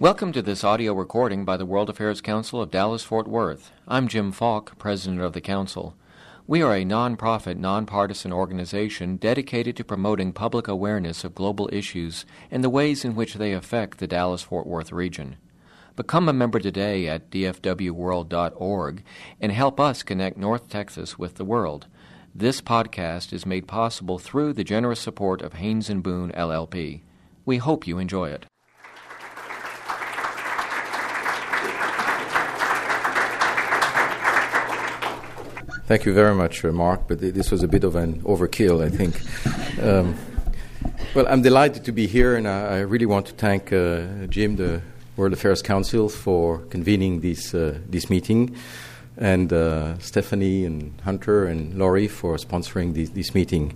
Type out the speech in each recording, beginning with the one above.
Welcome to this audio recording by the World Affairs Council of Dallas Fort Worth. I'm Jim Falk, President of the Council. We are a nonprofit, nonpartisan organization dedicated to promoting public awareness of global issues and the ways in which they affect the Dallas Fort Worth region. Become a member today at dfwworld.org and help us connect North Texas with the world. This podcast is made possible through the generous support of Haynes and Boone LLP. We hope you enjoy it. Thank you very much, uh, Mark, but this was a bit of an overkill, I think. Um, well, I'm delighted to be here, and I, I really want to thank uh, Jim, the World Affairs Council, for convening this, uh, this meeting, and uh, Stephanie and Hunter and Laurie for sponsoring this, this meeting.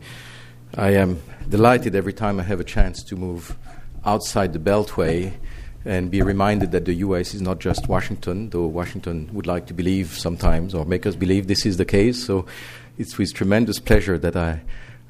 I am delighted every time I have a chance to move outside the Beltway and be reminded that the US is not just Washington, though Washington would like to believe sometimes or make us believe this is the case. So it's with tremendous pleasure that I,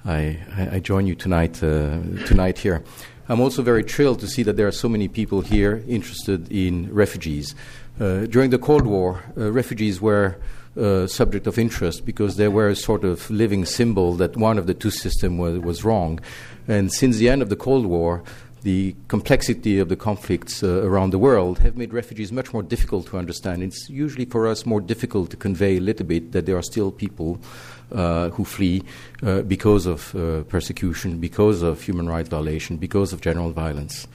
I, I join you tonight, uh, tonight here. I'm also very thrilled to see that there are so many people here interested in refugees. Uh, during the Cold War, uh, refugees were uh, subject of interest because they were a sort of living symbol that one of the two systems was, was wrong. And since the end of the Cold War, the complexity of the conflicts uh, around the world have made refugees much more difficult to understand. It's usually for us more difficult to convey a little bit that there are still people uh, who flee uh, because of uh, persecution, because of human rights violation, because of general violence.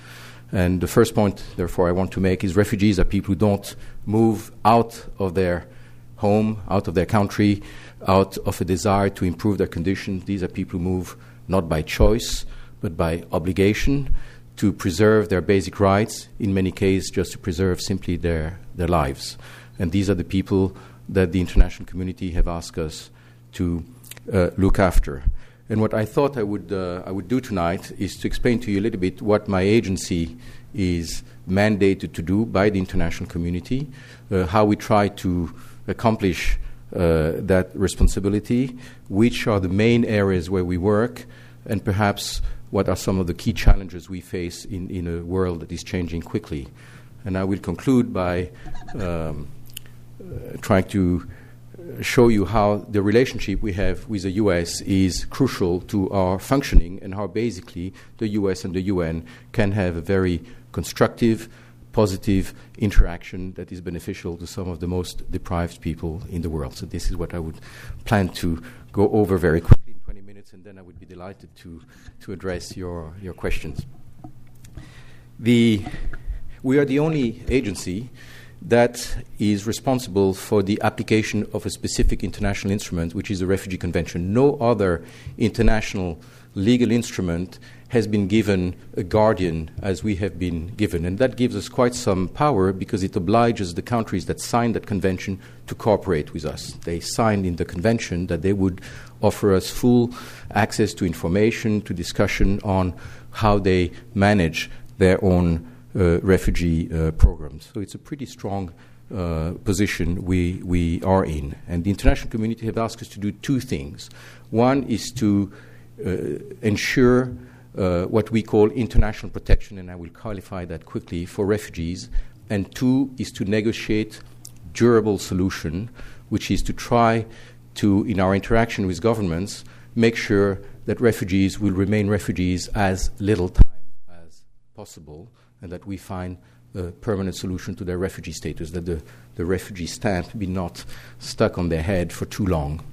And the first point, therefore, I want to make is refugees are people who don't move out of their home, out of their country, out of a desire to improve their conditions. These are people who move not by choice, but by obligation to preserve their basic rights, in many cases, just to preserve simply their, their lives. And these are the people that the international community have asked us to uh, look after. And what I thought I would, uh, I would do tonight is to explain to you a little bit what my agency is mandated to do by the international community, uh, how we try to accomplish uh, that responsibility, which are the main areas where we work, and perhaps what are some of the key challenges we face in, in a world that is changing quickly. And I will conclude by um, uh, trying to show you how the relationship we have with the US is crucial to our functioning and how basically the US and the UN can have a very constructive, positive interaction that is beneficial to some of the most deprived people in the world. So, this is what I would plan to go over very quickly then I would be delighted to, to address your, your questions. The, we are the only agency that is responsible for the application of a specific international instrument, which is the Refugee Convention. No other international legal instrument has been given a guardian as we have been given. And that gives us quite some power because it obliges the countries that signed that convention to cooperate with us. They signed in the convention that they would offer us full access to information, to discussion on how they manage their own refugee uh, programs. So it's a pretty strong uh, position we, we are in. And the international community have asked us to do two things. One is to uh, ensure uh, what we call international protection, and I will qualify that quickly, for refugees. And two is to negotiate durable solution, which is to try to, in our interaction with governments, make sure that refugees will remain refugees as little time as possible and that we find a permanent solution to their refugee status, that the, the refugee stamp be not stuck on their head for too long.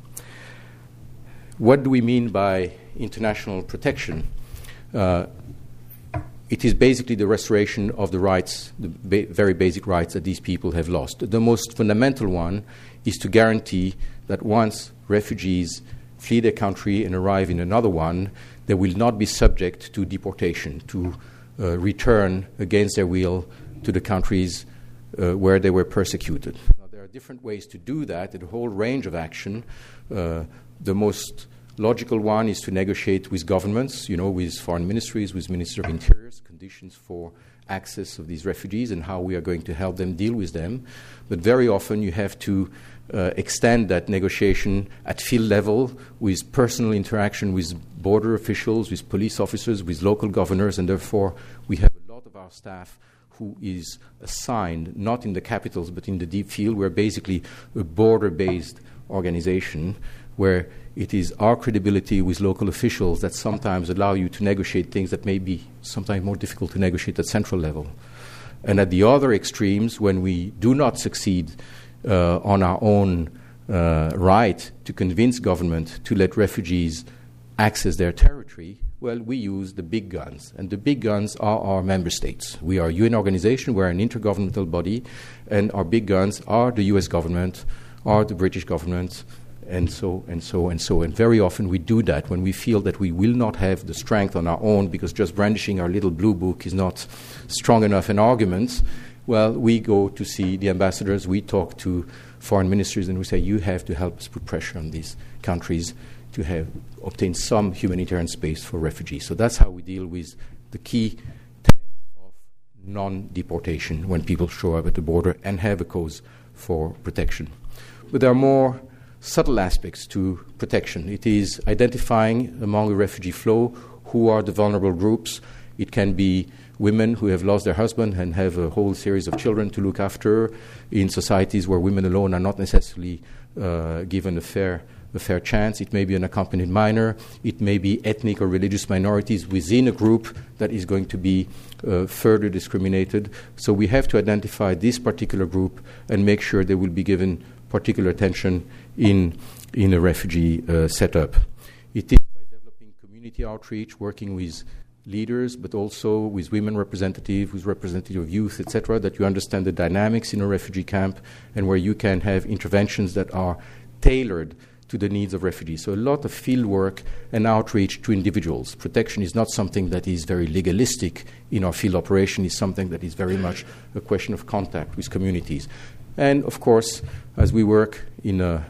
What do we mean by international protection? Uh, it is basically the restoration of the rights, the ba- very basic rights that these people have lost. The most fundamental one is to guarantee that once refugees flee their country and arrive in another one, they will not be subject to deportation, to uh, return against their will to the countries uh, where they were persecuted. Now, there are different ways to do that, a whole range of action. Uh, the most logical one is to negotiate with governments, you know, with foreign ministries, with ministers of interiors, conditions for access of these refugees and how we are going to help them deal with them. But very often you have to uh, extend that negotiation at field level with personal interaction with border officials, with police officers, with local governors, and therefore we have a lot of our staff who is assigned not in the capitals but in the deep field. We're basically a border based organization where it is our credibility with local officials that sometimes allow you to negotiate things that may be sometimes more difficult to negotiate at central level. And at the other extremes, when we do not succeed uh, on our own uh, right to convince government to let refugees access their territory, well, we use the big guns. And the big guns are our member states. We are a UN organization, we're an intergovernmental body, and our big guns are the US government, are the British government, and so and so and so. And very often we do that when we feel that we will not have the strength on our own because just brandishing our little blue book is not strong enough in arguments. Well, we go to see the ambassadors, we talk to foreign ministers, and we say, you have to help us put pressure on these countries to have obtain some humanitarian space for refugees. So that's how we deal with the key of non-deportation when people show up at the border and have a cause for protection. But there are more subtle aspects to protection. It is identifying among a refugee flow who are the vulnerable groups. It can be women who have lost their husband and have a whole series of children to look after in societies where women alone are not necessarily uh, given a fair a fair chance. It may be an accompanied minor. It may be ethnic or religious minorities within a group that is going to be uh, further discriminated. So we have to identify this particular group and make sure they will be given particular attention in, in a refugee uh, setup. It is by developing community outreach, working with leaders, but also with women representatives, with representative of youth, etc., that you understand the dynamics in a refugee camp and where you can have interventions that are tailored to the needs of refugees. So, a lot of field work and outreach to individuals. Protection is not something that is very legalistic in our field operation, it's something that is very much a question of contact with communities. And of course, as we work in a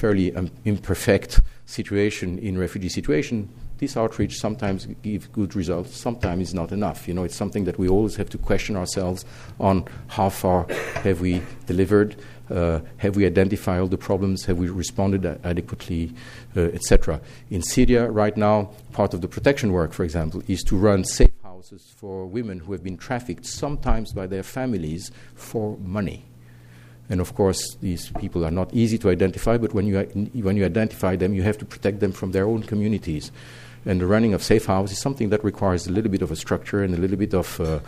fairly um, imperfect situation in refugee situation, this outreach sometimes gives good results, sometimes it's not enough. You know, it's something that we always have to question ourselves on how far have we delivered, uh, have we identified all the problems, have we responded adequately, uh, etc. In Syria, right now, part of the protection work, for example, is to run safe houses for women who have been trafficked, sometimes by their families, for money. And of course, these people are not easy to identify, but when you, when you identify them, you have to protect them from their own communities. And the running of safe houses is something that requires a little bit of a structure and a little bit of uh,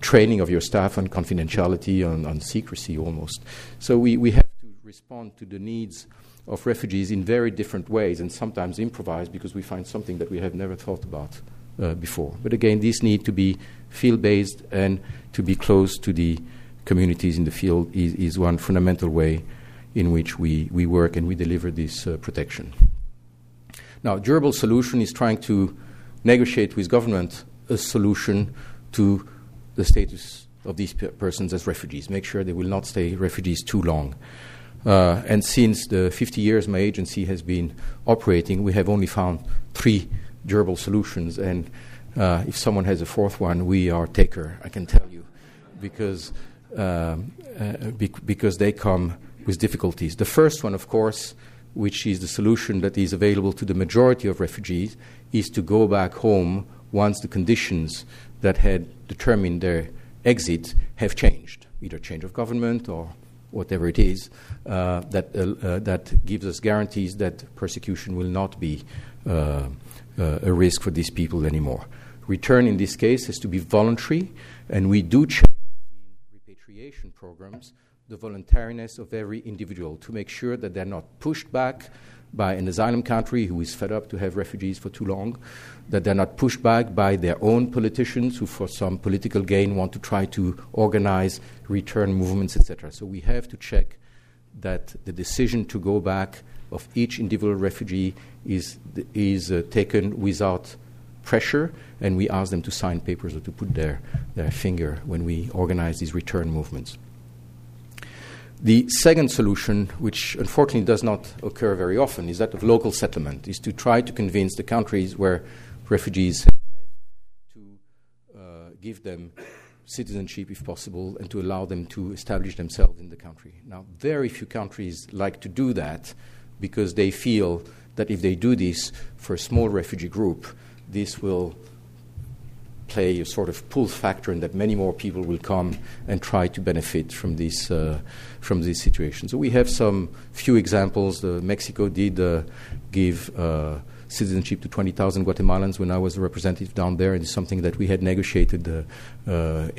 training of your staff on confidentiality, on, on secrecy almost. So we, we have to respond to the needs of refugees in very different ways and sometimes improvise because we find something that we have never thought about uh, before. But again, these need to be field based and to be close to the communities in the field is, is one fundamental way in which we, we work and we deliver this uh, protection. Now, durable solution is trying to negotiate with government a solution to the status of these persons as refugees, make sure they will not stay refugees too long. Uh, and since the 50 years my agency has been operating, we have only found three durable solutions. And uh, if someone has a fourth one, we are taker, I can tell you, because bec- because they come with difficulties. The first one, of course, which is the solution that is available to the majority of refugees, is to go back home once the conditions that had determined their exit have changed, either change of government or whatever it is, uh, that, uh, uh, that gives us guarantees that persecution will not be uh, uh, a risk for these people anymore. Return in this case has to be voluntary, and we do check repatriation programs the voluntariness of every individual to make sure that they're not pushed back by an asylum country who is fed up to have refugees for too long, that they're not pushed back by their own politicians who, for some political gain, want to try to organize return movements, etc. So we have to check that the decision to go back of each individual refugee is, is uh, taken without pressure, and we ask them to sign papers or to put their, their finger when we organize these return movements. The second solution, which unfortunately does not occur very often, is that of local settlement, is to try to convince the countries where refugees to uh, give them citizenship if possible and to allow them to establish themselves in the country. Now, very few countries like to do that because they feel that if they do this for a small refugee group, this will play a sort of pull factor and that many more people will come and try to benefit from this, uh, from this situation. So we have some few examples. Uh, Mexico did uh, give uh, citizenship to 20,000 Guatemalans when I was a representative down there, and it's something that we had negotiated uh, uh,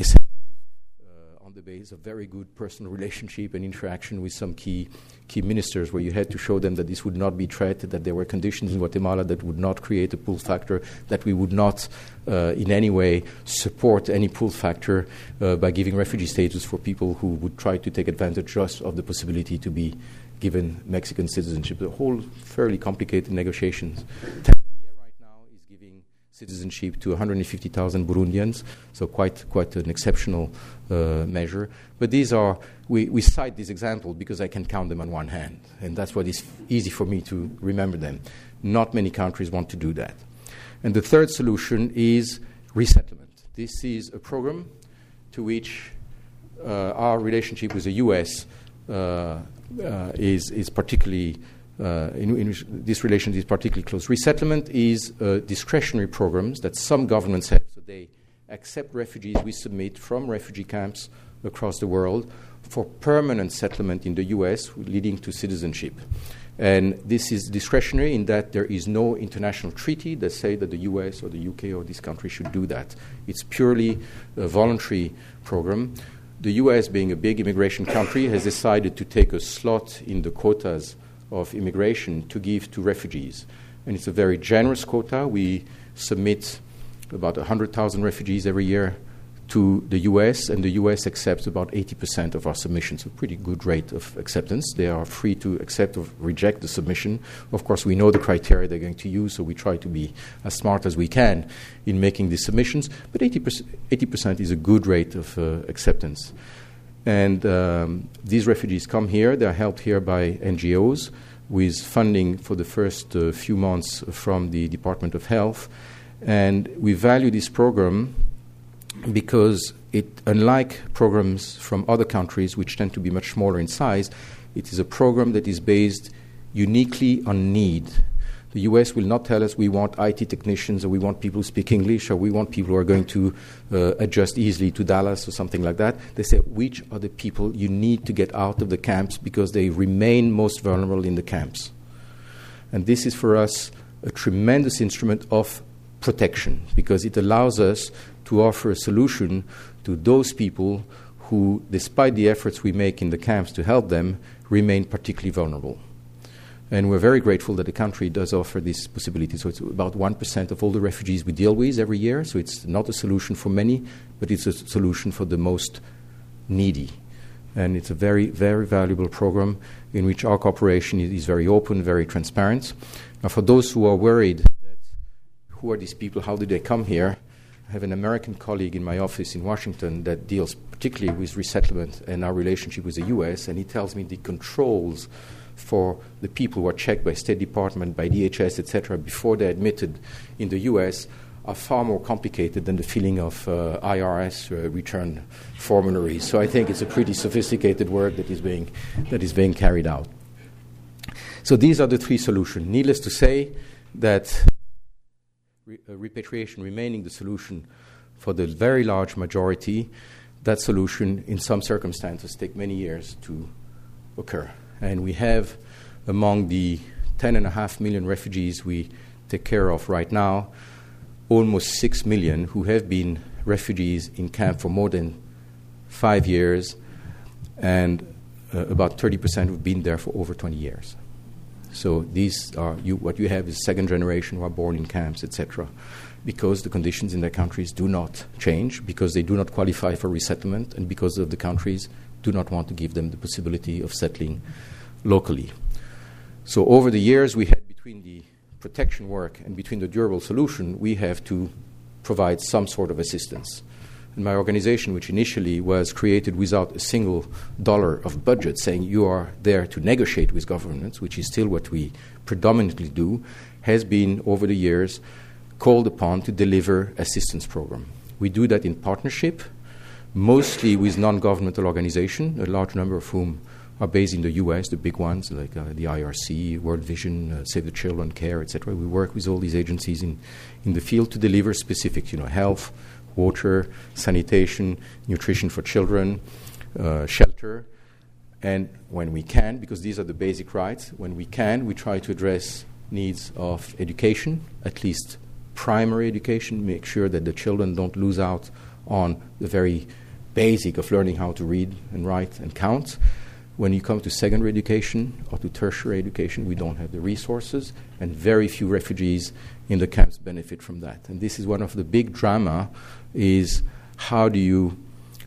base a very good personal relationship and interaction with some key key ministers, where you had to show them that this would not be threat, that there were conditions in Guatemala that would not create a pull factor, that we would not uh, in any way support any pull factor uh, by giving refugee status for people who would try to take advantage just of the possibility to be given Mexican citizenship. The whole fairly complicated negotiations citizenship to 150,000 Burundians, so quite, quite an exceptional uh, measure. But these are, we, we cite this example because I can count them on one hand, and that's what is easy for me to remember them. Not many countries want to do that. And the third solution is resettlement. This is a program to which uh, our relationship with the US uh, uh, is, is particularly uh, in, in, this relation is particularly close. Resettlement is uh, discretionary programs that some governments have. So they accept refugees we submit from refugee camps across the world for permanent settlement in the US, leading to citizenship. And this is discretionary in that there is no international treaty that say that the US or the UK or this country should do that. It's purely a voluntary program. The US, being a big immigration country, has decided to take a slot in the quotas of immigration to give to refugees. And it's a very generous quota. We submit about 100,000 refugees every year to the US, and the US accepts about 80% of our submissions, a pretty good rate of acceptance. They are free to accept or reject the submission. Of course, we know the criteria they're going to use, so we try to be as smart as we can in making these submissions, but 80%, 80% is a good rate of uh, acceptance. And um, these refugees come here, they are helped here by NGOs with funding for the first uh, few months from the Department of Health. And we value this program because it, unlike programs from other countries, which tend to be much smaller in size, it is a program that is based uniquely on need the US will not tell us we want IT technicians or we want people who speak English or we want people who are going to uh, adjust easily to Dallas or something like that. They say, which are the people you need to get out of the camps because they remain most vulnerable in the camps? And this is for us a tremendous instrument of protection because it allows us to offer a solution to those people who, despite the efforts we make in the camps to help them, remain particularly vulnerable. And we're very grateful that the country does offer this possibility. So it's about 1% of all the refugees we deal with every year. So it's not a solution for many, but it's a solution for the most needy. And it's a very, very valuable program in which our cooperation is very open, very transparent. Now, for those who are worried that who are these people, how did they come here, I have an American colleague in my office in Washington that deals particularly with resettlement and our relationship with the US, and he tells me the controls for the people who are checked by State Department, by DHS, etc., before they're admitted in the U.S. are far more complicated than the filling of uh, IRS uh, return formularies. So I think it's a pretty sophisticated work that is being that is being carried out. So these are the three solutions. Needless to say, that re- uh, repatriation remaining the solution for the very large majority, that solution in some circumstances take many years to occur. And we have among the 10.5 million refugees we take care of right now, almost 6 million who have been refugees in camp for more than five years, and uh, about 30% who've been there for over 20 years. So these are you, what you have is second generation who are born in camps, etc. Because the conditions in their countries do not change, because they do not qualify for resettlement, and because of the countries do not want to give them the possibility of settling locally. So over the years, we had between the protection work and between the durable solution, we have to provide some sort of assistance. And my organization, which initially was created without a single dollar of budget, saying you are there to negotiate with governments, which is still what we predominantly do, has been over the years called upon to deliver assistance program. We do that in partnership mostly with non-governmental organizations, a large number of whom are based in the U.S., the big ones like uh, the IRC, World Vision, uh, Save the Children, CARE, etc. We work with all these agencies in, in the field to deliver specific, you know, health, water, sanitation, nutrition for children, uh, shelter. And when we can, because these are the basic rights, when we can, we try to address needs of education, at least primary education, make sure that the children don't lose out on the very basic of learning how to read and write and count. When you come to secondary education or to tertiary education, we don't have the resources, and very few refugees in the camps benefit from that. And this is one of the big drama: is how do you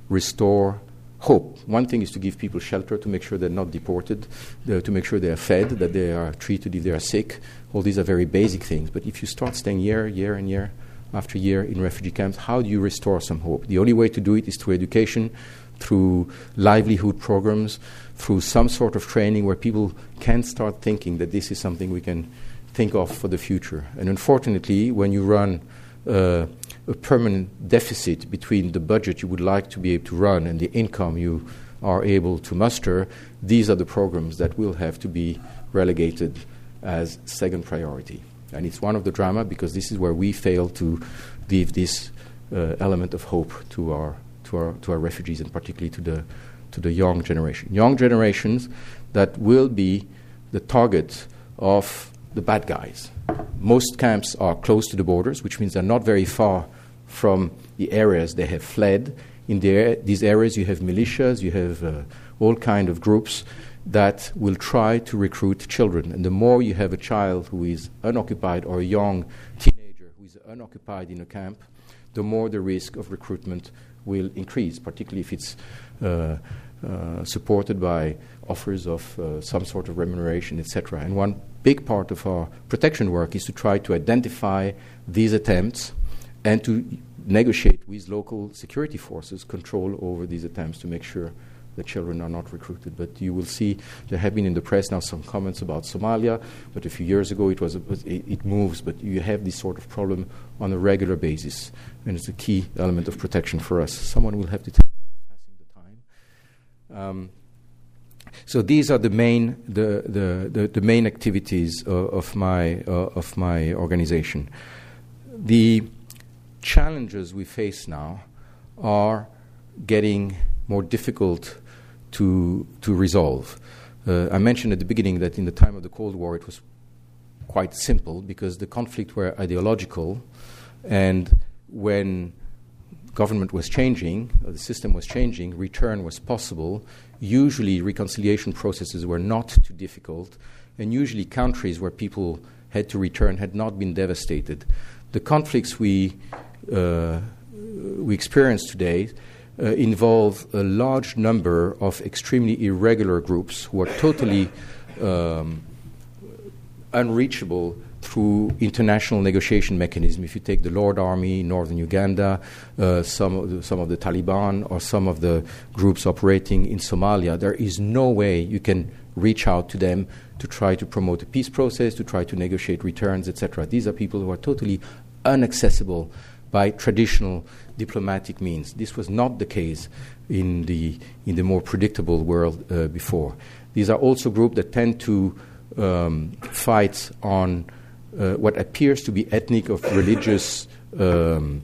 restore hope? One thing is to give people shelter, to make sure they're not deported, to make sure they are fed, that they are treated if they are sick. All these are very basic things. But if you start staying year, year, and year after year in refugee camps, how do you restore some hope? The only way to do it is through education, through livelihood programs, through some sort of training where people can start thinking that this is something we can think of for the future. And unfortunately, when you run uh, a permanent deficit between the budget you would like to be able to run and the income you are able to muster, these are the programs that will have to be relegated as second priority. And it's one of the drama because this is where we fail to give this uh, element of hope to our, to, our, to our refugees and particularly to the, to the young generation. Young generations that will be the target of the bad guys. Most camps are close to the borders, which means they're not very far from the areas they have fled. In the, these areas, you have militias, you have uh, all kind of groups that will try to recruit children. And the more you have a child who is unoccupied or a young teenager who is unoccupied in a camp, the more the risk of recruitment will increase, particularly if it's uh, uh, supported by offers of uh, some sort of remuneration, etc. And one big part of our protection work is to try to identify these attempts and to negotiate with local security forces control over these attempts to make sure the children are not recruited. But you will see there have been in the press now some comments about Somalia, but a few years ago it was a, it, moves. But you have this sort of problem on a regular basis, and it's a key element of protection for us. Someone will have to. Um, so these are the main the the, the, the main activities uh, of my uh, of my organization. The challenges we face now are getting more difficult to, to resolve. Uh, I mentioned at the beginning that in the time of the Cold War it was quite simple because the conflicts were ideological, and when government was changing, the system was changing, return was possible. Usually, reconciliation processes were not too difficult, and usually, countries where people had to return had not been devastated. The conflicts we uh, we experience today uh, involve a large number of extremely irregular groups who are totally um, unreachable through international negotiation mechanism. If you take the Lord Army, in northern Uganda, uh, some, of the, some of the Taliban, or some of the groups operating in Somalia, there is no way you can reach out to them to try to promote a peace process, to try to negotiate returns, etc. These are people who are totally inaccessible by traditional diplomatic means. This was not the case in the, in the more predictable world uh, before. These are also groups that tend to um, fight on uh, what appears to be ethnic or religious um,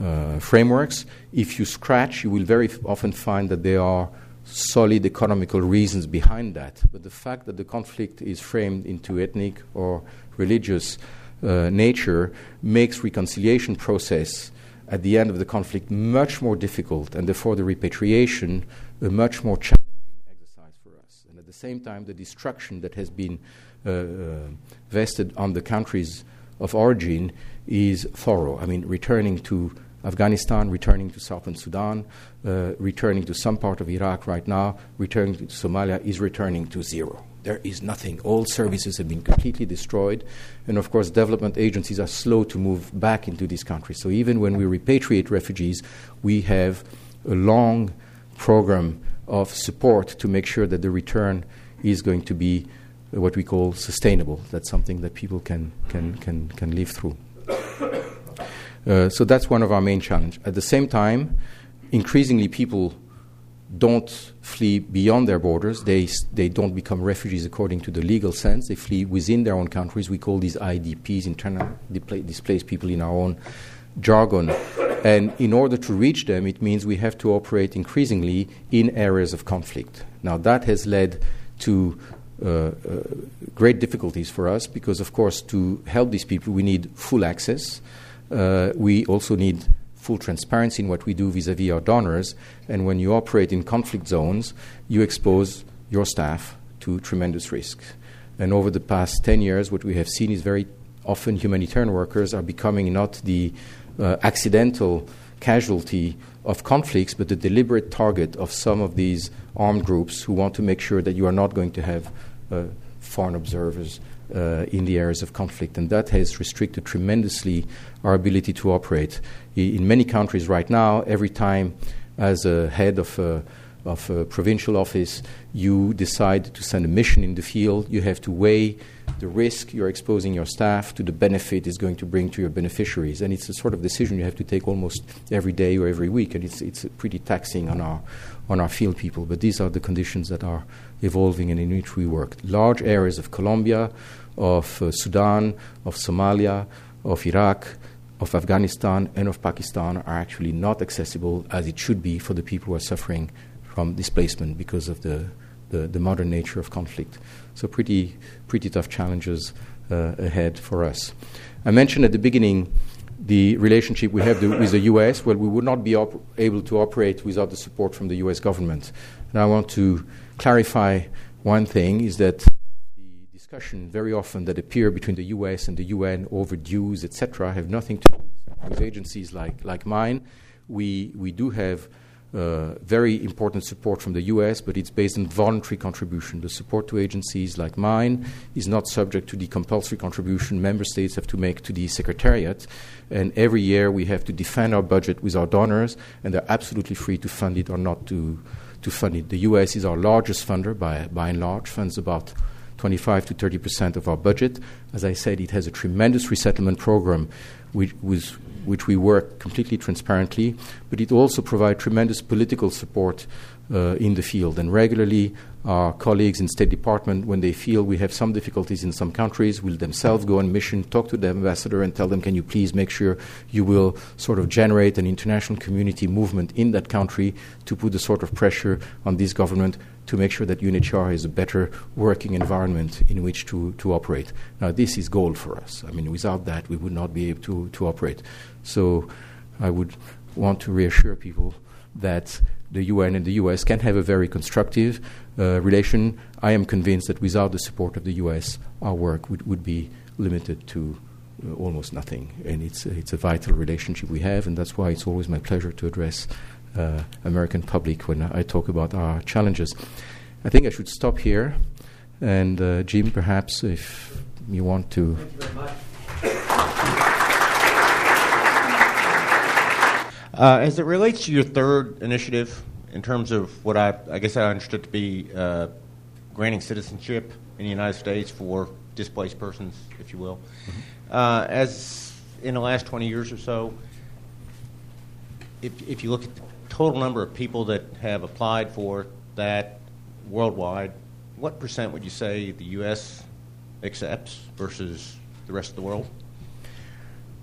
uh, frameworks. If you scratch, you will very often find that there are solid economical reasons behind that. But the fact that the conflict is framed into ethnic or religious uh, nature makes reconciliation process at the end of the conflict much more difficult and therefore the repatriation a much more challenging exercise for us. And at the same time, the destruction that has been vested on the countries of origin is thorough. I mean, returning to Afghanistan, returning to Southern Sudan, uh, returning to some part of Iraq right now, returning to Somalia is returning to zero there is nothing. All services have been completely destroyed. And of course, development agencies are slow to move back into these countries. So even when we repatriate refugees, we have a long program of support to make sure that the return is going to be what we call sustainable. That's something that people can, can, can, can live through. Uh, so that's one of our main challenges. At the same time, increasingly people don't flee beyond their borders. They, they don't become refugees according to the legal sense. They flee within their own countries. We call these IDPs, internal displaced people in our own jargon. And in order to reach them, it means we have to operate increasingly in areas of conflict. Now, that has led to great difficulties for us because, of course, to help these people, we need full access. Uh, we also need full transparency in what we do vis a vis our donors. And when you operate in conflict zones, you expose your staff to tremendous risks. And over the past 10 years, what we have seen is very often humanitarian workers are becoming not the uh, accidental casualty of conflicts, but the deliberate target of some of these armed groups who want to make sure that you are not going to have uh, foreign observers uh, in the areas of conflict. And that has restricted tremendously our ability to operate. In many countries right now, every time as a head of a, of a provincial office, you decide to send a mission in the field, you have to weigh the risk you're exposing your staff to the benefit it's going to bring to your beneficiaries. And it's a sort of decision you have to take almost every day or every week, and it's, it's pretty taxing on our, on our field people. But these are the conditions that are evolving and in which we work. Large areas of Colombia, of uh, Sudan, of Somalia, of Iraq, of Afghanistan, and of Pakistan are actually not accessible as it should be for the people who are suffering from displacement because of the, the, the modern nature of conflict. So, pretty, pretty tough challenges uh, ahead for us. I mentioned at the beginning the relationship we have the, with the US. Well, we would not be op- able to operate without the support from the US government. And I want to clarify one thing is that the discussion very often that appear between the US and the UN over dues, etc., have nothing to do with agencies like, like mine. We, we do have uh, very important support from the US, but it's based on voluntary contribution. The support to agencies like mine is not subject to the compulsory contribution member states have to make to the Secretariat. And every year we have to defend our budget with our donors, and they're absolutely free to fund it or not to, to fund it. The US is our largest funder by, by and large, funds about 25 to 30 percent of our budget. As I said, it has a tremendous resettlement program which, which we work completely transparently, but it also provides tremendous political support uh, in the field. And regularly, our colleagues in State Department, when they feel we have some difficulties in some countries, will themselves go on mission, talk to the ambassador, and tell them, "Can you please make sure you will sort of generate an international community movement in that country to put the sort of pressure on this government to make sure that UNHCR has a better working environment in which to, to operate. Now, this is gold for us. I mean, without that, we would not be able to, to operate. So, I would want to reassure people that the UN and the US can have a very constructive uh, relation. I am convinced that without the support of the US, our work would, would be limited to uh, almost nothing. And it's, it's a vital relationship we have, and that's why it's always my pleasure to address uh, American public when I talk about our challenges. I think I should stop here. And uh, Jim, perhaps if you want to. Uh, as it relates to your third initiative, in terms of what I, I guess I understood to be uh, granting citizenship in the United States for displaced persons, if you will, mm-hmm. uh, as in the last 20 years or so, if, if you look at the total number of people that have applied for that worldwide, what percent would you say the U.S. accepts versus the rest of the world?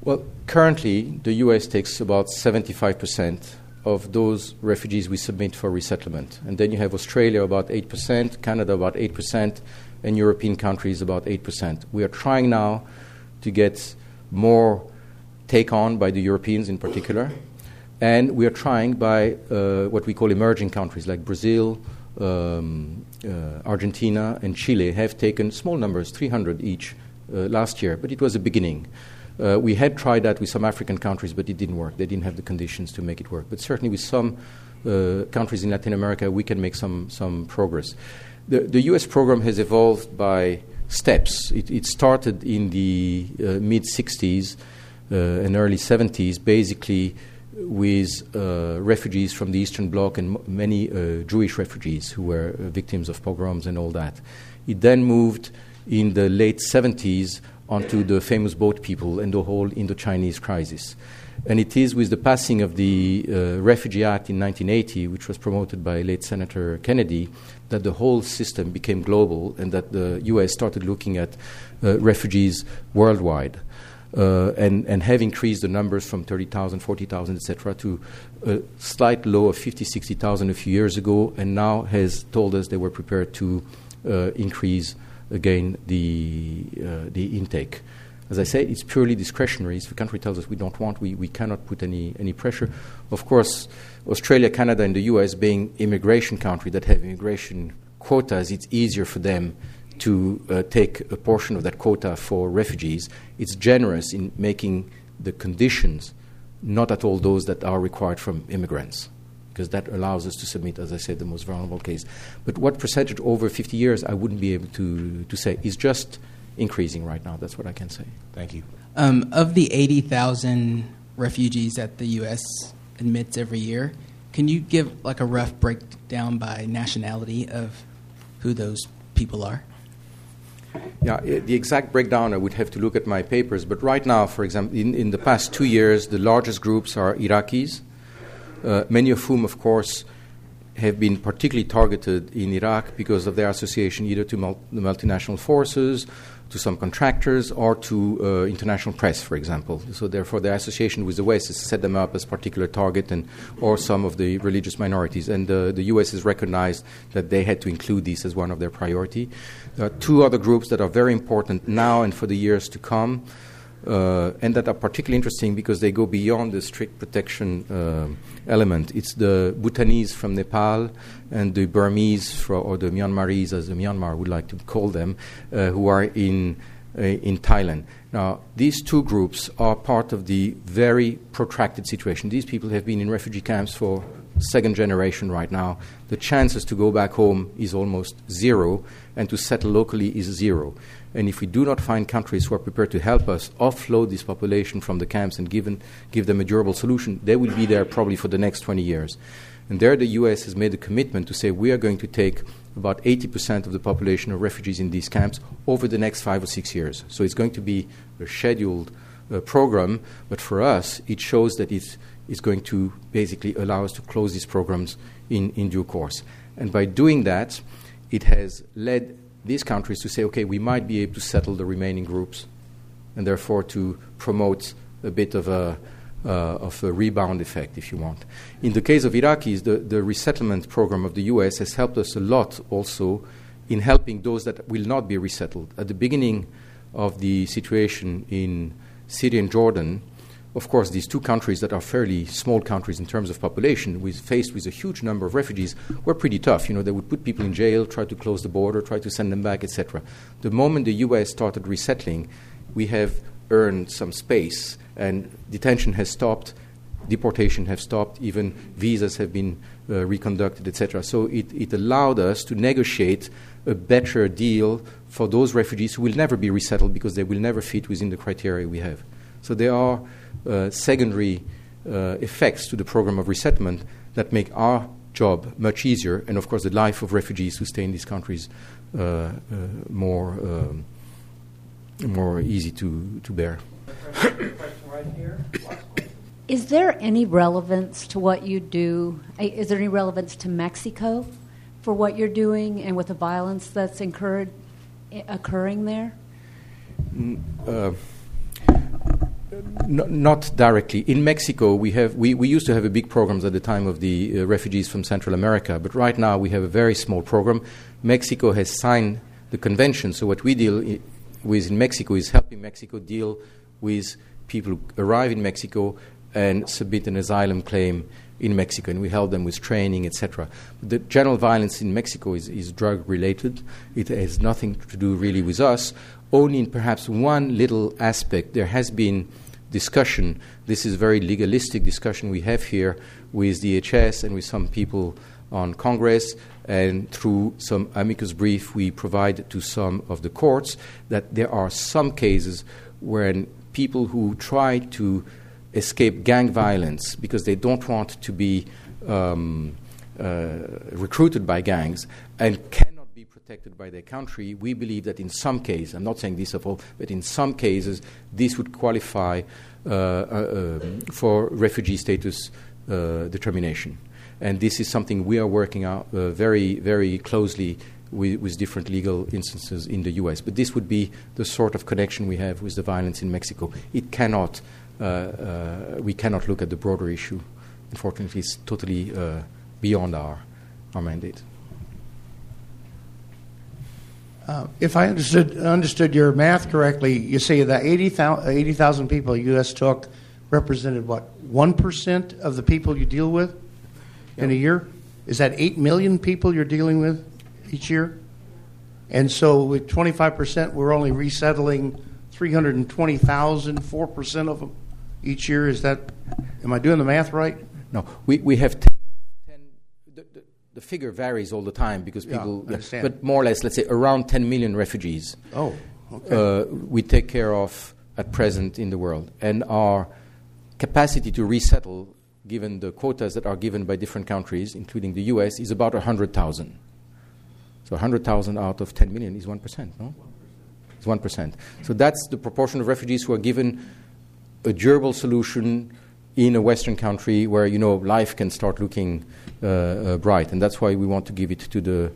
Well, currently, the US takes about 75% of those refugees we submit for resettlement. And then you have Australia about 8%, Canada about 8%, and European countries about 8%. We are trying now to get more take on by the Europeans in particular. And we are trying by uh, what we call emerging countries like Brazil, um, uh, Argentina, and Chile have taken small numbers, 300 each, uh, last year, but it was a beginning. Uh, we had tried that with some African countries, but it didn't work. They didn't have the conditions to make it work. But certainly, with some uh, countries in Latin America, we can make some, some progress. The, the US program has evolved by steps. It, it started in the uh, mid 60s uh, and early 70s, basically with uh, refugees from the Eastern Bloc and m- many uh, Jewish refugees who were victims of pogroms and all that. It then moved in the late 70s onto the famous boat people and the whole Indo-Chinese crisis. And it is with the passing of the uh, Refugee Act in 1980, which was promoted by late Senator Kennedy, that the whole system became global and that the US started looking at uh, refugees worldwide. uh, and, and have increased the numbers from 30,000, 40,000, etc., to a slight low of 50, 60,000 a few years ago, and now has told us they were prepared to uh, increase again the, uh, the intake. As I say, it's purely discretionary. If the country tells us we don't want, we, we cannot put any, any pressure. Of course, Australia, Canada, and the US, being immigration countries that have immigration quotas, it's easier for them to uh, take a portion of that quota for refugees. It's generous in making the conditions not at all those that are required from immigrants, because that allows us to submit, as I said, the most vulnerable case. But what percentage over 50 years, I wouldn't be able to, to say. It's just increasing right now. That's what I can say. Thank you. Um, of the 80,000 refugees that the U.S. admits every year, can you give like a rough breakdown by nationality of who those people are? Yeah, the exact breakdown, I would have to look at my papers. But right now, for example, in, in the past two years, the largest groups are Iraqis, uh, many of whom, of course, have been particularly targeted in Iraq because of their association either to mul- the multinational forces to some contractors or to uh, international press, for example. So therefore, their association with the West has set them up as particular target, and or some of the religious minorities. And uh, the U.S. has recognized that they had to include these as one of their priority. There are two other groups that are very important now and for the years to come. Uh, and that are particularly interesting because they go beyond the strict protection uh, element. It's the Bhutanese from Nepal and the Burmese, for, or the Myanmarese, as the Myanmar would like to call them, uh, who are in, uh, in Thailand. Now, these two groups are part of the very protracted situation. These people have been in refugee camps for second generation right now. The chances to go back home is almost zero, and to settle locally is zero. And if we do not find countries who are prepared to help us offload this population from the camps and give, give them a durable solution, they will be there probably for the next 20 years. And there, the US has made a commitment to say we are going to take about 80% of the population of refugees in these camps over the next five or six years. So it's going to be a scheduled uh, program, but for us, it shows that it's, it's going to basically allow us to close these programs in, in due course. And by doing that, it has led these countries to say, okay, we might be able to settle the remaining groups, and therefore to promote a bit of a, uh, of a rebound effect, if you want. In the case of Iraqis, the, the resettlement program of the US has helped us a lot also in helping those that will not be resettled. At the beginning of the situation in Syria and Jordan, of course, these two countries that are fairly small countries in terms of population, with, faced with a huge number of refugees, were pretty tough. You know, they would put people in jail, try to close the border, try to send them back, etc. The moment the U.S. started resettling, we have earned some space, and detention has stopped, deportation has stopped, even visas have been uh, reconducted, etc. So it, it allowed us to negotiate a better deal for those refugees who will never be resettled because they will never fit within the criteria we have. So there are secondary uh, effects to the program of resettlement that make our job much easier, and of course, the life of refugees who stay in these countries uh, uh more um, more easy to, to bear. Is there any relevance to what you do? Is there any relevance to Mexico for what you're doing and with the violence that's incurred, occurring there? Uh, not directly. In Mexico, we, have, we, we used to have a big program at the time of the uh, refugees from Central America, but right now we have a very small program. Mexico has signed the convention, so what we deal I- with in Mexico is helping Mexico deal with people who arrive in Mexico and submit an asylum claim in Mexico, and we help them with training, etc. The general violence in Mexico is, is drug related. It has nothing to do really with us. Only in perhaps one little aspect, there has been discussion. This is very legalistic discussion we have here with DHS and with some people on Congress, and through some amicus brief we provide to some of the courts that there are some cases when people who try to escape gang violence because they don't want to be um, uh, recruited by gangs and cannot protected by their country, we believe that in some cases, I'm not saying this of all, but in some cases, this would qualify uh, uh, um, for refugee status uh, determination. And this is something we are working out uh, very, very closely with, with, different legal instances in the US. But this would be the sort of connection we have with the violence in Mexico. It cannot, uh, we cannot look at the broader issue. Unfortunately, it's totally beyond our, our mandate. Uh, if I understood understood your math correctly, you say that 80,000 80, people U.S. took represented what one percent of the people you deal with in a year. Is that eight million people you're dealing with each year? And so with 25 percent, we're only resettling 320,000, 4 percent of them each year. Is that? Am I doing the math right? No, we we have the figure varies all the time because people, yeah, but more or less, let's say around 10 million refugees. Oh, okay. uh, we take care of at present in the world, and our capacity to resettle, given the quotas that are given by different countries, including the U.S., is about 100,000. So 100,000 out of 10 million is 1%, no? It's 1%. So that's the proportion of refugees who are given a durable solution in a Western country where you know life can start looking Uh, uh, bright, and that's why we want to give it to the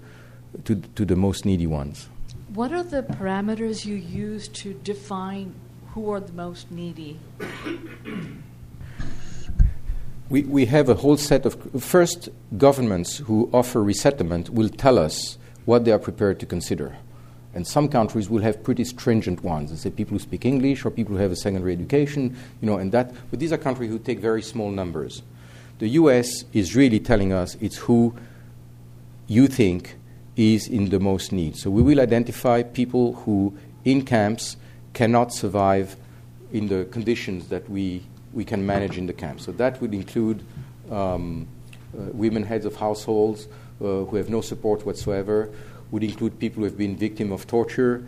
to, to the most needy ones. What are the parameters you use to define who are the most needy? We, we have a whole set of first governments who offer resettlement will tell us what they are prepared to consider. And some countries will have pretty stringent ones. They say people who speak English or people who have a secondary education, you know, and that. But these are countries who take very small numbers. The U.S. is really telling us it's who you think is in the most need. So we will identify people who, in camps, cannot survive in the conditions that we we can manage in the camp. So that would include um, uh, women heads of households uh, who have no support whatsoever would include people who have been victim of torture,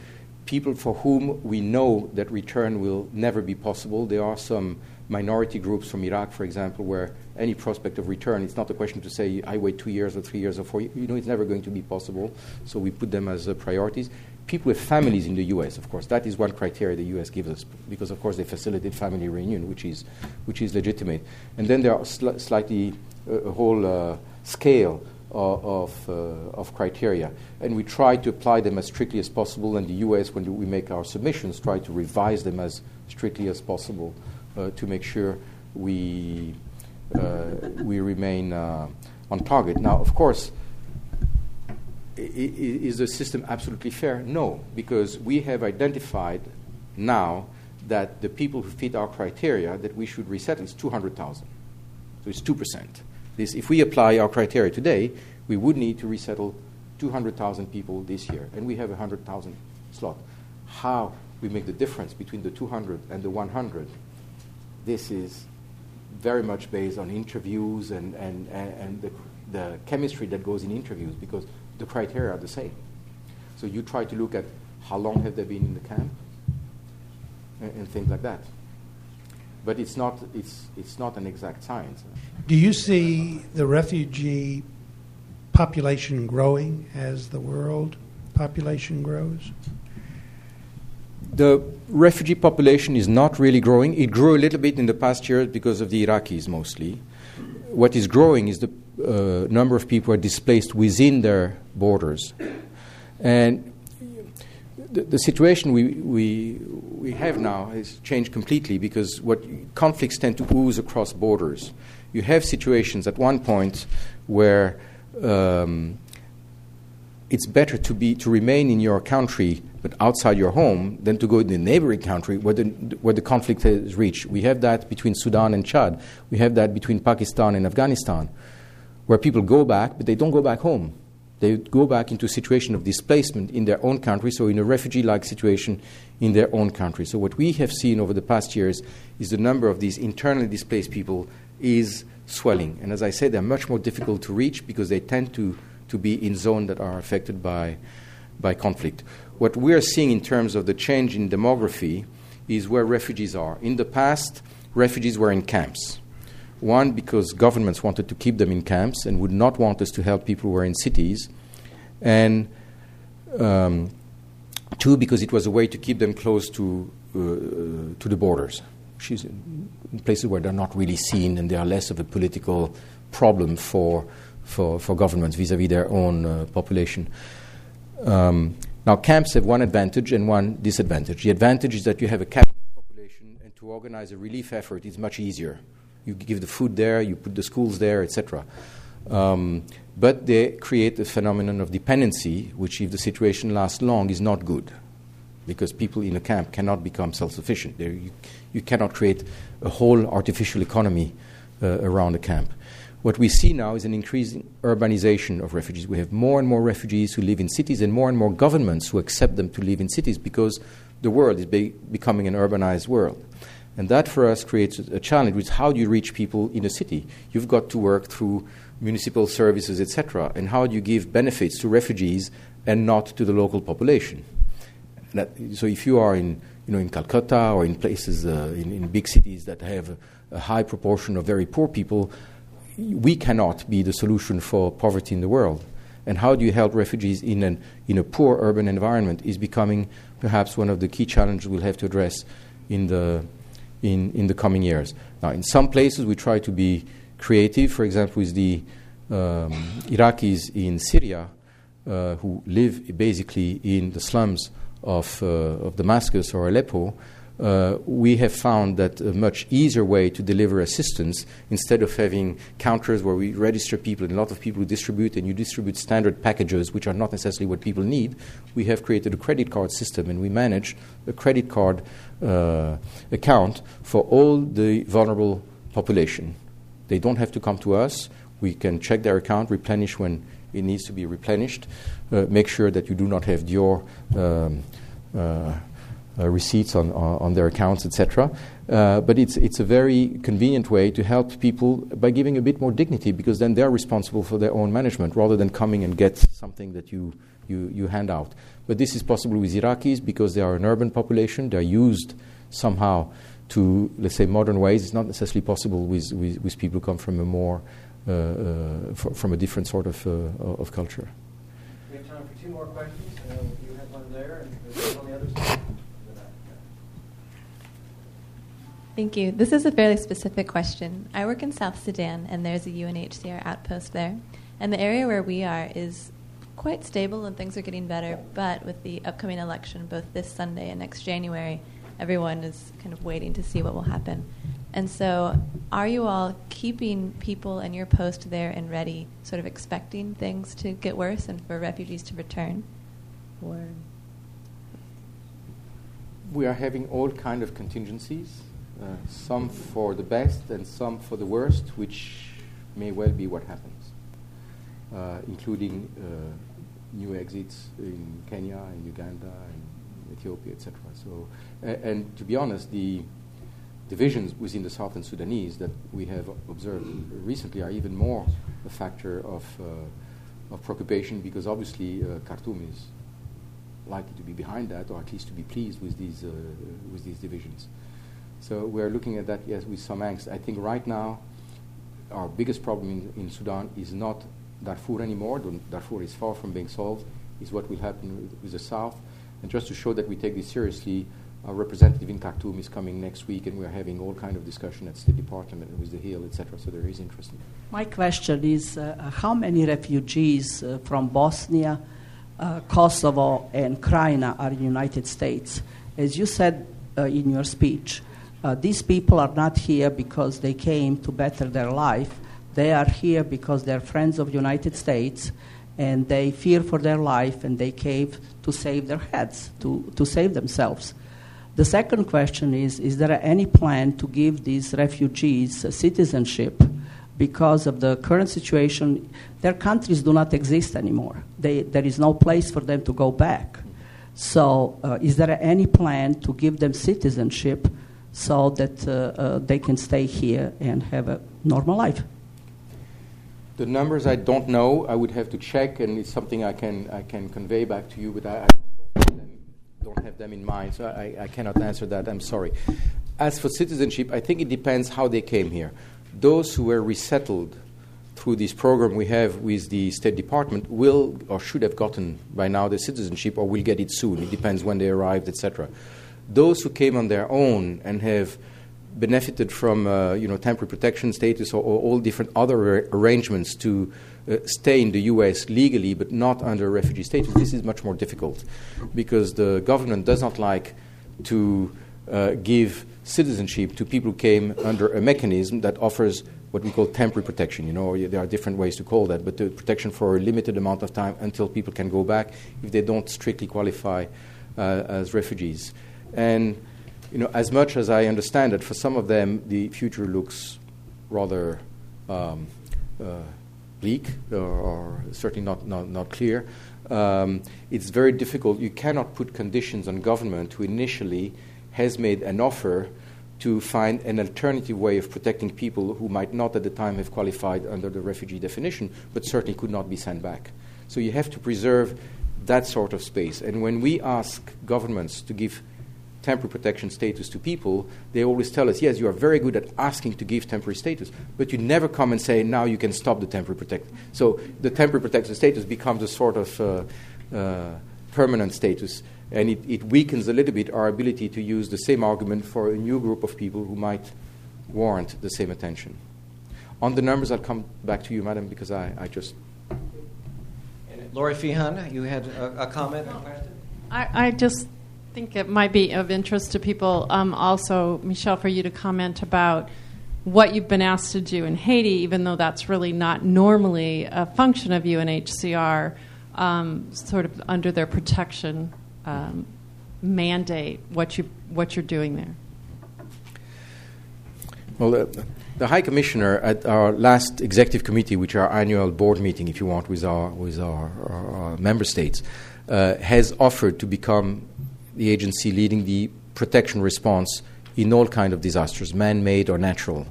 people for whom we know that return will never be possible. There are some minority groups from Iraq, for example, where any prospect of return, it's not a question to say, I wait two years or three years or four years. You know, it's never going to be possible. So we put them as uh, priorities. People with families in the U.S., of course, that is one criteria the U.S. gives us because, of course, they facilitate family reunion, which is, which is legitimate. And then there are sl- slightly uh, a whole uh, scale of, uh, of criteria. And we try to apply them as strictly as possible. And the US, when we make our submissions, try to revise them as strictly as possible uh, to make sure we, Uh, we remain uh, on target. Now, of course, is the system absolutely fair? No, because we have identified now that the people who fit our criteria that we should resettle is 200,000. So it's 2%. This, if we apply our criteria today, we would need to resettle 200,000 people this year, and we have a 100,000 slot. How we make the difference between the 200 and the 100, this is very much based on interviews and, and, and the, the chemistry that goes in interviews because the criteria are the same. So you try to look at how long have they been in the camp and, and things like that. But it's not, it's, it's not an exact science. Do you see the refugee population growing as the world population grows? The refugee population is not really growing. It grew a little bit in the past year because of the Iraqis mostly. What is growing is the uh, number of people are displaced within their borders. And the, the situation we, we, we have now has changed completely because what conflicts tend to ooze across borders you have situations at one point where um, it's better to be to remain in your country but outside your home than to go in the neighboring country where the where the conflict has reached. We have that between Sudan and Chad. We have that between Pakistan and Afghanistan, where people go back but they don't go back home. They go back into a situation of displacement in their own country, so in a refugee-like situation in their own country. So what we have seen over the past years is the number of these internally displaced people is swelling. And as I said, they're much more difficult to reach because they tend to, to be in zones that are affected by, by conflict. What we are seeing in terms of the change in demography is where refugees are. In the past, refugees were in camps. One, because governments wanted to keep them in camps and would not want us to help people who were in cities. And um, two, because it was a way to keep them close to, uh, to the borders in places where they're not really seen and they are less of a political problem for, for, for governments vis a vis their own uh, population. Um, now, camps have one advantage and one disadvantage. The advantage is that you have a captive population, and to organize a relief effort is much easier. You give the food there, you put the schools there, etc. Um, but they create a phenomenon of dependency, which, if the situation lasts long, is not good because people in a camp cannot become self sufficient. You, you, cannot create a whole artificial economy uh, around a camp. What we see now is an increasing urbanization of refugees. We have more and more refugees who live in cities and more and more governments who accept them to live in cities because the world is be- becoming an urbanized world. And that for us creates a challenge, which is how do you reach people in a city? You've got to work through municipal services, etc. And how do you give benefits to refugees and not to the local population? That, so if you are in, you know, in Calcutta or in places, uh, in, in, big cities that have a, a, high proportion of very poor people, we cannot be the solution for poverty in the world. And how do you help refugees in, an, in a poor urban environment is becoming perhaps one of the key challenges we'll have to address in the, in, in the coming years. Now, in some places, we try to be creative. For example, with the um, Iraqis in Syria uh, who live basically in the slums of, uh, of Damascus or Aleppo, uh, we have found that a much easier way to deliver assistance instead of having counters where we register people and a lot of people who distribute and you distribute standard packages which are not necessarily what people need we have created a credit card system and we manage a credit card uh, account for all the vulnerable population they don't have to come to us. We can check their account, replenish when it needs to be replenished, uh, make sure that you do not have your um, uh, receipts on, on their accounts, etc. Uh, but it's, it's a very convenient way to help people by giving a bit more dignity because then they're responsible for their own management rather than coming and get something that you, you, you hand out. But this is possible with Iraqis because they are an urban population, they're used somehow to, let's say, modern ways. It's not necessarily possible with, with, with people who come from a more, uh, uh, from a different sort of, uh, of culture. We have time for two more questions. Uh, you have one there, and there's one on the other side. Thank you. This is a fairly specific question. I work in South Sudan, and there's a UNHCR outpost there. And the area where we are is quite stable and things are getting better, but with the upcoming election, both this Sunday and next January, everyone is kind of waiting to see what will happen. And so, are you all keeping people in your post there and ready, sort of expecting things to get worse and for refugees to return? Or we are having all kind of contingencies, uh, some for the best and some for the worst, which may well be what happens, uh, including uh, new exits in Kenya and Uganda and Ethiopia, etc. So, and to be honest, the divisions within the Southern Sudanese that we have observed recently are even more a factor of, uh, of preoccupation because obviously Khartoum is likely to be behind that, or at least to be pleased with these uh, with these divisions. So we're looking at that yes with some angst. I think right now our biggest problem in, in Sudan is not Darfur anymore. Darfur is far from being solved. Is what will happen with, with the south. And just to show that we take this seriously, our representative in Khartoum is coming next week, and we're having all kind of discussion at State Department and with the Hill, etc. So there is interest. In My question is: uh, How many refugees uh, from Bosnia, uh, Kosovo, and Crimea are in the United States? As you said uh, in your speech, uh, these people are not here because they came to better their life. They are here because they're friends of the United States and they fear for their life and they came to save their heads, to, to save themselves. The second question is Is there any plan to give these refugees citizenship? Because of the current situation, their countries do not exist anymore. They, there is no place for them to go back. So, uh, is there any plan to give them citizenship so that uh, uh, they can stay here and have a normal life? The numbers I don't know. I would have to check, and it's something I can I can convey back to you, but I, I don't, have them, don't, have them, in mind, so I, I cannot answer that. I'm sorry. As for citizenship, I think it depends how they came here. Those who were resettled through this program we have with the State Department will or should have gotten by now the citizenship or will get it soon. It depends when they arrived, etc. Those who came on their own and have benefited from uh, you know temporary protection status or, or all different other arrangements to uh, stay in the U.S. legally but not under refugee status, this is much more difficult because the government does not like to uh, give citizenship to people who came under a mechanism that offers what we call temporary protection. You know, there are different ways to call that, but the protection for a limited amount of time until people can go back if they don't strictly qualify uh, as refugees. And you know, as much as I understand it, for some of them the future looks rather um, uh, bleak or, or, certainly not, not, not clear. Um, it's very difficult. You cannot put conditions on government who initially has made an offer to find an alternative way of protecting people who might not at the time have qualified under the refugee definition, but certainly could not be sent back. So you have to preserve that sort of space. And when we ask governments to give temporary protection status to people, they always tell us, yes, you are very good at asking to give temporary status, but you never come and say, now you can stop the temporary protection. So the temporary protection status becomes a sort of uh, uh, permanent status, and it, it weakens a little bit our ability to use the same argument for a new group of people who might warrant the same attention. On the numbers, I'll come back to you, madam, because I, I just. Lori Feehan, you had a, a comment? I, I just think it might be of interest to people um, also, Michelle, for you to comment about what you've been asked to do in Haiti, even though that's really not normally a function of UNHCR, um, sort of under their protection um, mandate, what, you, what you're doing there. Well, the, the High Commissioner at our last executive committee, which our annual board meeting, if you want, with our, with our, our, our member states, uh, has offered to become the agency leading the protection response in all kind of disasters, man-made or natural.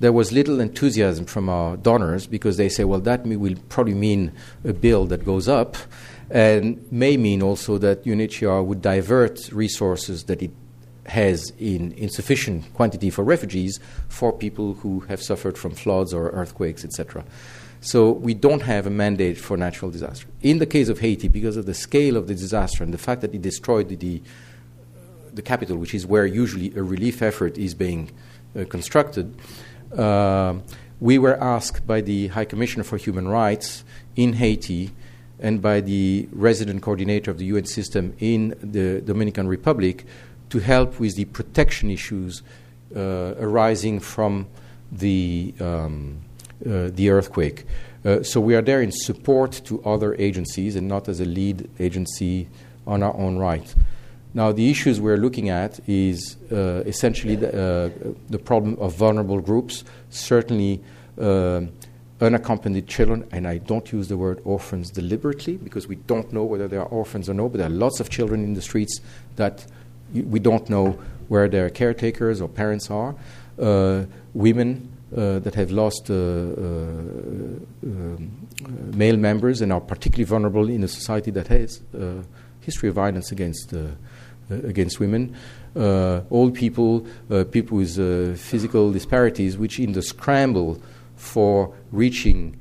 There was little enthusiasm from our donors because they say, well, that will probably mean a bill that goes up and may mean also that UNHCR would divert resources that it has in insufficient quantity for refugees for people who have suffered from floods or earthquakes, etc. So we don't have a mandate for natural disaster. In the case of Haiti, because of the scale of the disaster and the fact that it destroyed the, the, the capital, which is where usually a relief effort is being uh, constructed, uh, we were asked by the High Commissioner for Human Rights in Haiti and by the resident coordinator of the UN system in the Dominican Republic to help with the protection issues uh, arising from the um, the earthquake. Uh, so we are there in support to other agencies and not as a lead agency on our own right. Now, the issues we're looking at is uh, essentially the, uh, the, problem of vulnerable groups, certainly uh, unaccompanied children, and I don't use the word orphans deliberately because we don't know whether they are orphans or no, but there are lots of children in the streets that we don't know where their caretakers or parents are. Uh, women uh, that have lost uh, uh, um, male members and are particularly vulnerable in a society that has a history of violence against against women. old people, people with physical disparities, which in the scramble for reaching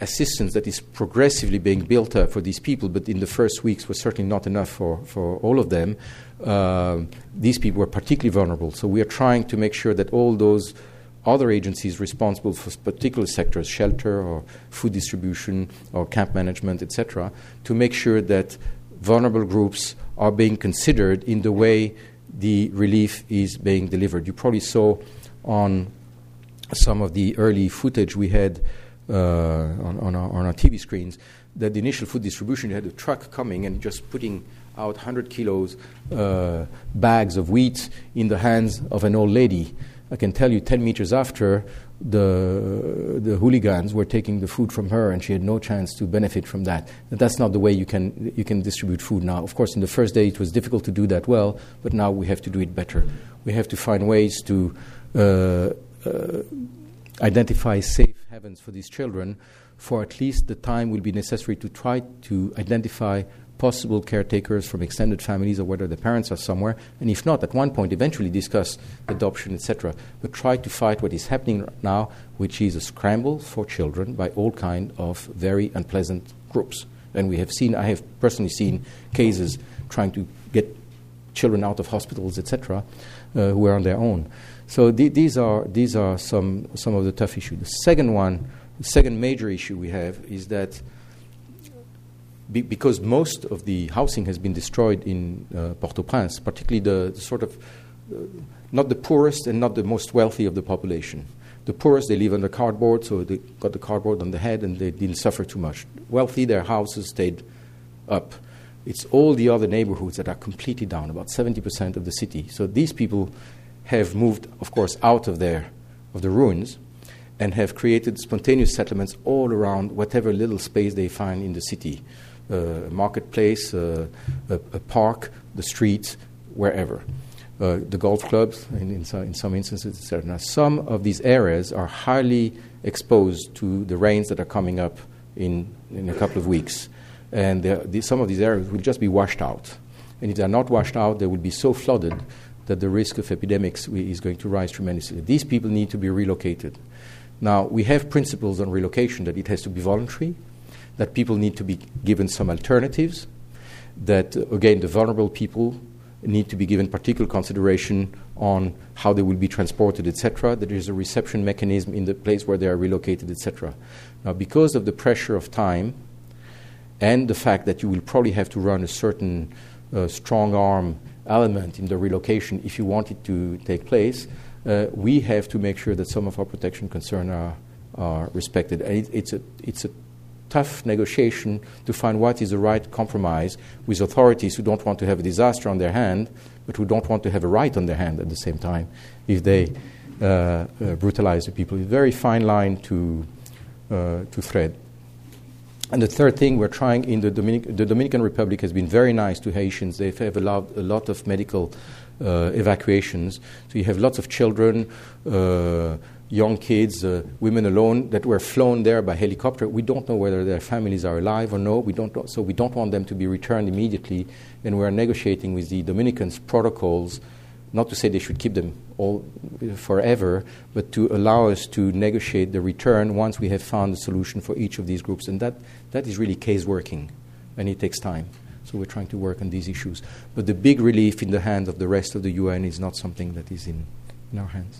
assistance that is progressively being built up for these people, but in the first weeks was certainly not enough for, for all of them. Uh, these people were particularly vulnerable. So we are trying to make sure that all those other agencies responsible for particular sectors, shelter or food distribution or camp management, etc., to make sure that vulnerable groups are being considered in the way the relief is being delivered. You probably saw on some of the early footage we had uh, on, on, our, on, our, TV screens that the initial food distribution you had a truck coming and just putting out 100 kilos uh, bags of wheat in the hands of an old lady I can tell you 10 meters after, the, the hooligans were taking the food from her and she had no chance to benefit from that. And that's not the way you can, you can distribute food now. Of course, in the first day it was difficult to do that well, but now we have to do it better. We have to find ways to uh, uh, identify safe havens for these children for at least the time will be necessary to try to identify possible caretakers from extended families or whether the parents are somewhere, and if not, at one point, eventually discuss adoption, etc. But try to fight what is happening now, which is a scramble for children by all kind of very unpleasant groups. And we have seen, I have personally seen cases trying to get children out of hospitals, etc., uh, who are on their own. So the, these are these are some some of the tough issues. The second one, the second major issue we have is that be, because most of the housing has been destroyed in uh, Port-au-Prince, particularly the, the sort of uh, not the poorest and not the most wealthy of the population. The poorest, they live under cardboard, so they got the cardboard on the head and they didn't suffer too much. Wealthy, their houses stayed up. It's all the other neighborhoods that are completely down, about 70% of the city. So these people have moved, of course, out of their of the ruins and have created spontaneous settlements all around whatever little space they find in the city uh, marketplace, uh, a, a, park, the streets, wherever. Uh, the golf clubs, in, in, some, in some instances, etc. Now, some of these areas are highly exposed to the rains that are coming up in, in a couple of weeks. And the, some of these areas will just be washed out. And if they are not washed out, they will be so flooded that the risk of epidemics is going to rise tremendously. These people need to be relocated. Now, we have principles on relocation that it has to be voluntary, that people need to be given some alternatives, that, again, the vulnerable people need to be given particular consideration on how they will be transported, etc., that there is a reception mechanism in the place where they are relocated, etc. Now, because of the pressure of time and the fact that you will probably have to run a certain uh, strong arm element in the relocation if you want it to take place, uh, we have to make sure that some of our protection concerns are, are respected. And it, it's, a, it's a tough negotiation to find what is the right compromise with authorities who don't want to have a disaster on their hand, but who don't want to have a right on their hand at the same time if they uh, uh, brutalize the people. It's a very fine line to, uh, to thread. And the third thing we're trying in the, Dominic- the Dominican Republic has been very nice to Haitians. They have allowed a lot of medical uh, evacuations. So you have lots of children, uh, young kids, uh, women alone that were flown there by helicopter. We don't know whether their families are alive or no. We don't know, so we don't want them to be returned immediately. And we are negotiating with the Dominicans protocols, not to say they should keep them all forever, but to allow us to negotiate the return once we have found a solution for each of these groups. And that, that is really case working, and it takes time. So we're trying to work on these issues. But the big relief in the hands of the rest of the UN is not something that is in, in our hands.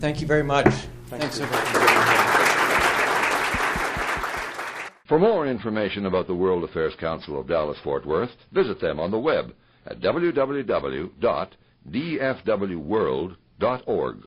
Thank you very much. Thanks, everyone. For more information about the World Affairs Council of Dallas Fort Worth, visit them on the web at www.dfwworld.org.